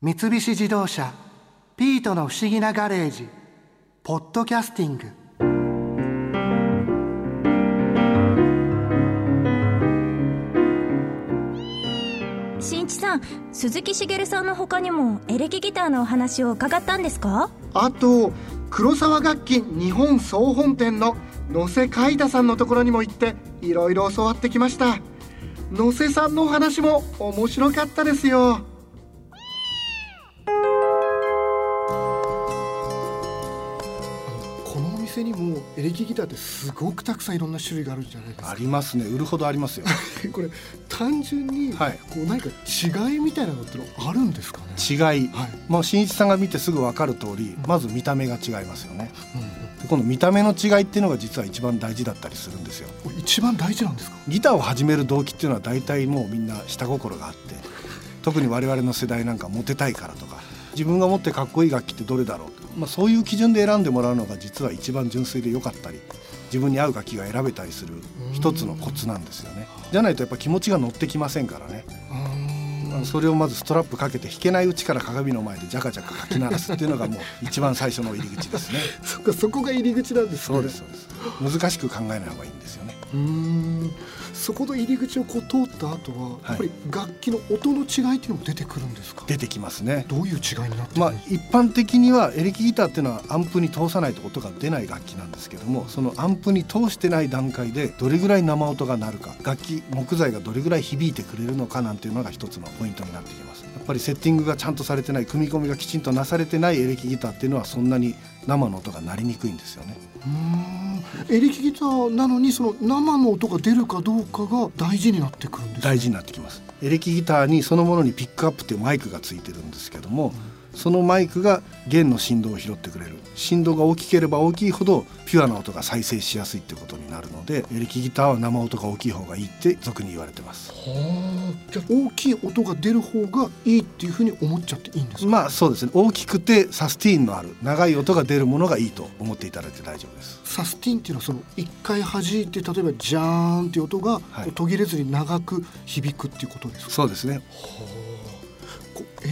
三菱自動車「ピートの不思議なガレージ」「ポッドキャスティング」新一さん鈴木茂さんの他にもエレキギターのお話を伺ったんですか？あと黒沢楽器日本総本店の野瀬海太さんのところにも行っていろいろ教わってきました。野瀬さんのお話も面白かったですよこのお店にもエレキギターってすごくたくさんいろんな種類があるんじゃないですか。ありますね。売るほどありますよ。これ単純にこはい、う何か違いみたいなのってのあるんですかね、違い、はい。もう新一さんが見てすぐ分かる通りまず見た目が違いますよね。うんでこの見た目の違いっていうのが実は一番大事だったりするんですよ。一番大事なんですか？ギターを始める動機っていうのは大体もうみんな下心があって特に我々の世代なんかモテたいからとか自分が持ってかっこいい楽器ってどれだろう、まあ、そういう基準で選んでもらうのが実は一番純粋で良かったり自分に合う楽器が選べたりする一つのコツなんですよね。じゃないとやっぱ気持ちが乗ってきませんからね。それをまずストラップかけて弾けないうちから鏡の前でジャカジャカかき鳴らすっていうのがもう一番最初の入り口ですね。そっかそこが入り口なんですね。そうですそうです。難しく考えない方がいいんですよね。うーんそこの入り口をこう通った後は、はい。やっぱり楽器の音の違いっていうのも出てくるんですか？出てきますね。どういう違いになってるまあ一般的にはエレキギターっていうのはアンプに通さないと音が出ない楽器なんですけどもそのアンプに通してない段階でどれぐらい生音が鳴るか楽器木材がどれぐらい響いてくれるのかなんていうのが一つのポイントになってきます。やっぱりセッティングがちゃんとされてない組み込みがきちんとなされてないエレキギターっていうのはそんなに生の音が鳴りにくいんですよね。うーん。エレキギターなのにその生の音が出るかどうかが大事になってくるんですか？大事になってきます。エレキギターにそのものにピックアップっていうマイクがついてるんですけども、うんそのマイクが弦の振動を拾ってくれる。振動が大きければ大きいほどピュアな音が再生しやすいっていうことになるのでエレキギターは生音が大きい方がいいって俗に言われてます。はあじゃあ大きい音が出る方がいいっていうふうに思っちゃっていいんですか、まあそうですね。大きくてサスティーンのある長い音が出るものがいいと思っていただいて大丈夫です。サスティンっていうのはその一回弾いて例えばジャーンっていう音が途切れずに長く響くっていうことですか、そうですね。こう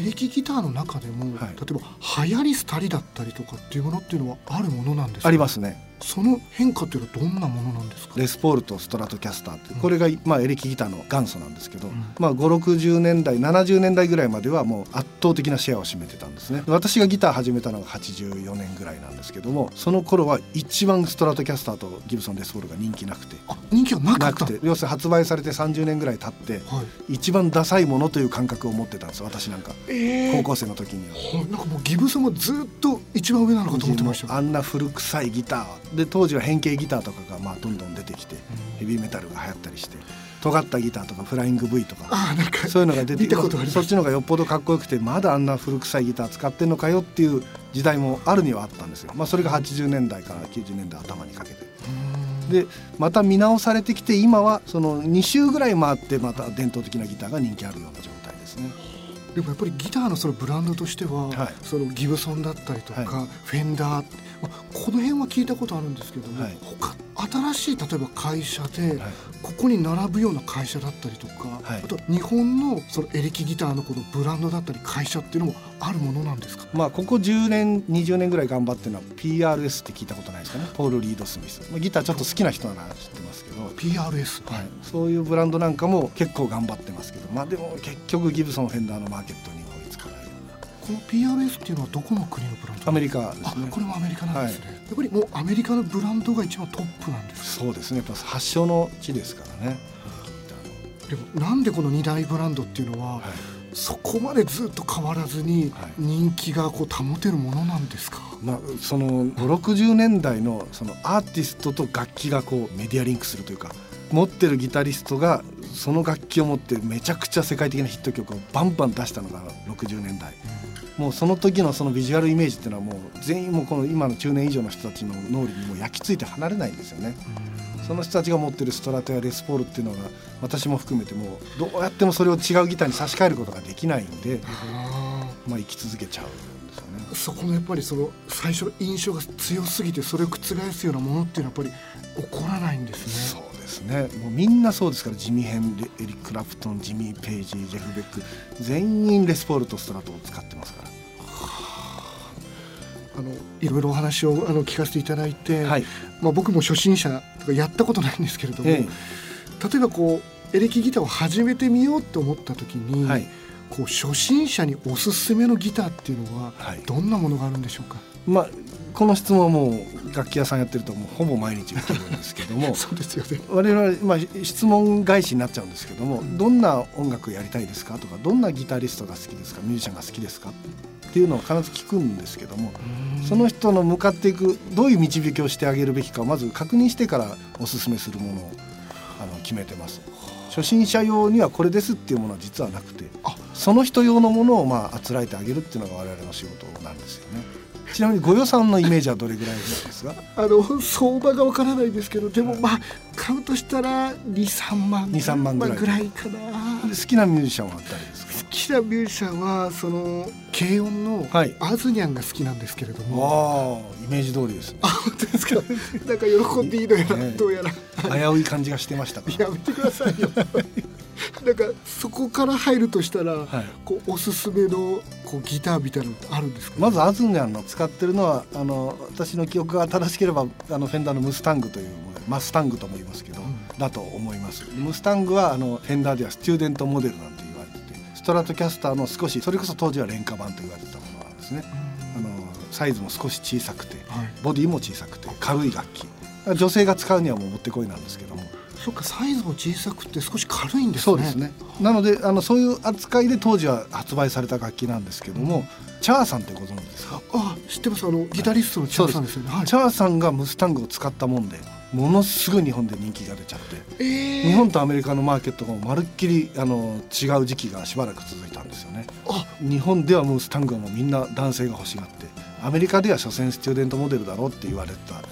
エレキギターの中でも、はい。例えば流行り廃りだったりとかっていうものっていうのはあるものなんですか？ありますねその変化っていうのはどんなものなんですか？レスポールとストラトキャスターってこれが、まあ、エレキギターの元祖なんですけど、ん。まあ、560年代70年代ぐらいまではもう圧倒的なシェアを占めてたんですね。私がギター始めたのが84年ぐらいなんですけどもその頃は一番ストラトキャスターとギブソンレスポールが人気なくて。あ人気はなくて。要するに発売されて30年ぐらい経ってはい。一番ダサいものという感覚を持ってたんです私なんか。え高校生の時には。はい。なんかもうギブソンがずっと一番上なのかと思ってましたあんな古臭いギターで当時は変形ギターとかがまあどんどん出てきてヘビーメタルが流行ったりして尖ったギターとかフライング V とかそういうのが出て見たことあります。そっちの方がよっぽどかっこよくてまだあんな古臭いギター使ってんのかよっていう時代もあるにはあったんですよ、まあ、それが80年代から90年代頭にかけて。でまた見直されてきて今はその2周ぐらい回ってまた伝統的なギターが人気あるような状態ですねでもやっぱりギターのそのブランドとしては、はい。そのギブソンだったりとか、はフェンダー、まあ、この辺は聞いたことあるんですけども、はい。他新しい例えば会社で、はい。ここに並ぶような会社だったりとか、はい。あと日本のそのエレキギターのこのブランドだったり会社っていうのもあるものなんですか？まあここ10年20年ぐらい頑張ってるのは PRS って聞いたことないですかね？ポール・リード・スミス。まあギターちょっと好きな人なら知ってますけど。PRS、はい、そういうブランドなんかも結構頑張ってますけど。まあでも結局ギブソン・フェンダーのマーケットにこの PRS っていうのはどこの国のブランドアメリカであすね。これもアメリカなんですね、やっぱりもうアメリカのブランドが一番トップなんですそうですね。発祥の地ですからね、でもなんでこの二大ブランドっていうのは、はい。そこまでずっと変わらずにはい。人気がこう保てるものなんですか、まあ、その560年代のそのアーティストと楽器がこうメディアリンクするというか持ってるギタリストがその楽器を持ってめちゃくちゃ世界的なヒット曲をバンバン出したのが60年代もうその時のそのビジュアルイメージっていうのはもう全員もうこの今の中年以上の人たちの脳裏にもう焼き付いて離れないんですよね。その人たちが持ってるストラトやレスポールっていうのが私も含めてもうどうやってもそれを違うギターに差し替えることができないんで、あまあ、生き続けちゃうんですよね。ーそこのやっぱりその最初の印象が強すぎてそれを覆すようなものっていうのはやっぱり起こらないんですね。ねもうみんなそうですからジミー・ヘンエリック・クラプトンジミー・ペイジジェフ・ベック全員レスポールとストラトを使ってますから。あ。のいろいろお話をあの聞かせていただいて、はい。まあ、僕も初心者とかやったことないんですけれども、え例えばこうエレキギターを始めてみようと思った時に、えはい。こう初心者におすすめのギターっていうのははい。どんなものがあるんでしょうか、まあこの質問はもう楽器屋さんやってるともうほぼ毎日受けるんですけども。そうですよね。我々、まあ、質問返しになっちゃうんですけどもどんな音楽やりたいですかとかどんなギタリストが好きですかミュージシャンが好きですかっていうのを必ず聞くんですけどもその人の向かっていくどういう導きをしてあげるべきかをまず確認してからおすすめするものをあの決めてます。初心者用にはこれですっていうものは実はなくて。あその人用のものをまああつらえてあげるっていうのが我々の仕事なんですよね。ちなみにご予算のイメージはどれぐらいですかあの相場がわからないですけどでもまあ買うとしたら23万2 3万ぐらい。まあぐらいかな。好きなミュージシャンは誰ですか？好きなミュージシャンはその軽音のはい。アズニャンが好きなんですけれども、ああイメージ通りです。あ本当ですか？なんか喜んでいいのやら、ね。どうやら。危うい感じがしてましたかやめてくださいよなんかそこから入るとしたら、はい。こうおすすめのこうギターみたいなのってあるんですか、まずアズニャンの使ってるのはあの私の記憶が正しければあのフェンダーのムスタングというモデルマスタングとも言いますけど、うん。だと思います。ムスタングはあのフェンダーではスチューデントモデルなんて言われててストラトキャスターの少しそれこそ当時は廉価版と言われてたものなんですね。あのサイズも少し小さくてはい、ボディも小さくて軽い楽器。女性が使うにはもうもってこいなんですけどもそっかサイズも小さくて少し軽いんですね。そうですね。なのであのそういう扱いで当時は発売された楽器なんですけども、チャーさんってご存知ですか？あ知ってます。あのギタリストのチャーさんですよね。はい。チャーさんがムスタングを使ったもんでものすごい日本で人気が出ちゃってえー。日本とアメリカのマーケットがまるっきりあの違う時期がしばらく続いたんですよね。あ。日本ではムスタングはもうみんな男性が欲しがってアメリカでは所詮スチューデントモデルだろうって言われてた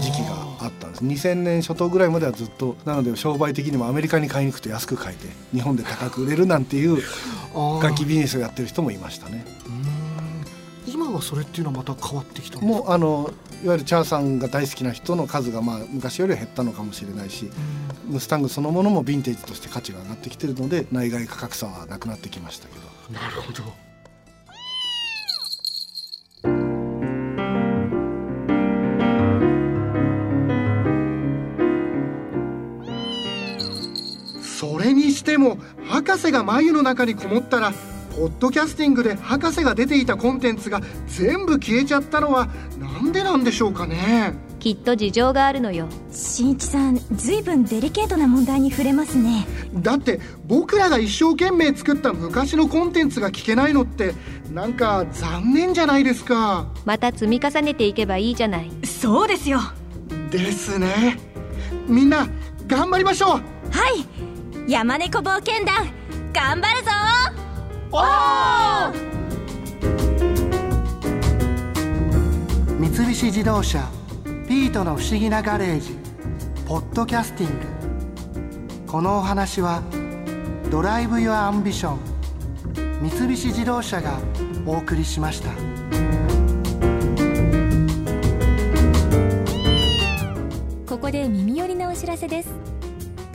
時期があったんです。2000年初頭ぐらいまではずっとなので商売的にもアメリカに買いに行くと安く買えて日本で高く売れるなんていう 楽器ビジネスをやってる人もいましたね。今はそれっていうのはまた変わってきたもうあのいわゆるチャーさんが大好きな人の数がまあ昔よりは減ったのかもしれないしムスタングそのものもヴィンテージとして価値が上がってきてるので内外価格差はなくなってきましたけど。なるほどれにしても博士が眉の中にこもったらポッドキャスティングで博士が出ていたコンテンツが全部消えちゃったのはなんでなんでしょうかね？きっと事情があるのよ。新一さんずいぶんデリケートな問題に触れますね。だって僕らが一生懸命作った昔のコンテンツが聞けないのってなんか残念じゃないですか。また積み重ねていけばいいじゃない。そうですよ。ですね。みんな頑張りましょう！はい山猫冒険団頑張るぞ！三菱自動車ピートの不思議なガレージポッドキャスティング。このお話は Drive your Ambition 三菱自動車がお送りしました。ここで耳寄りなお知らせです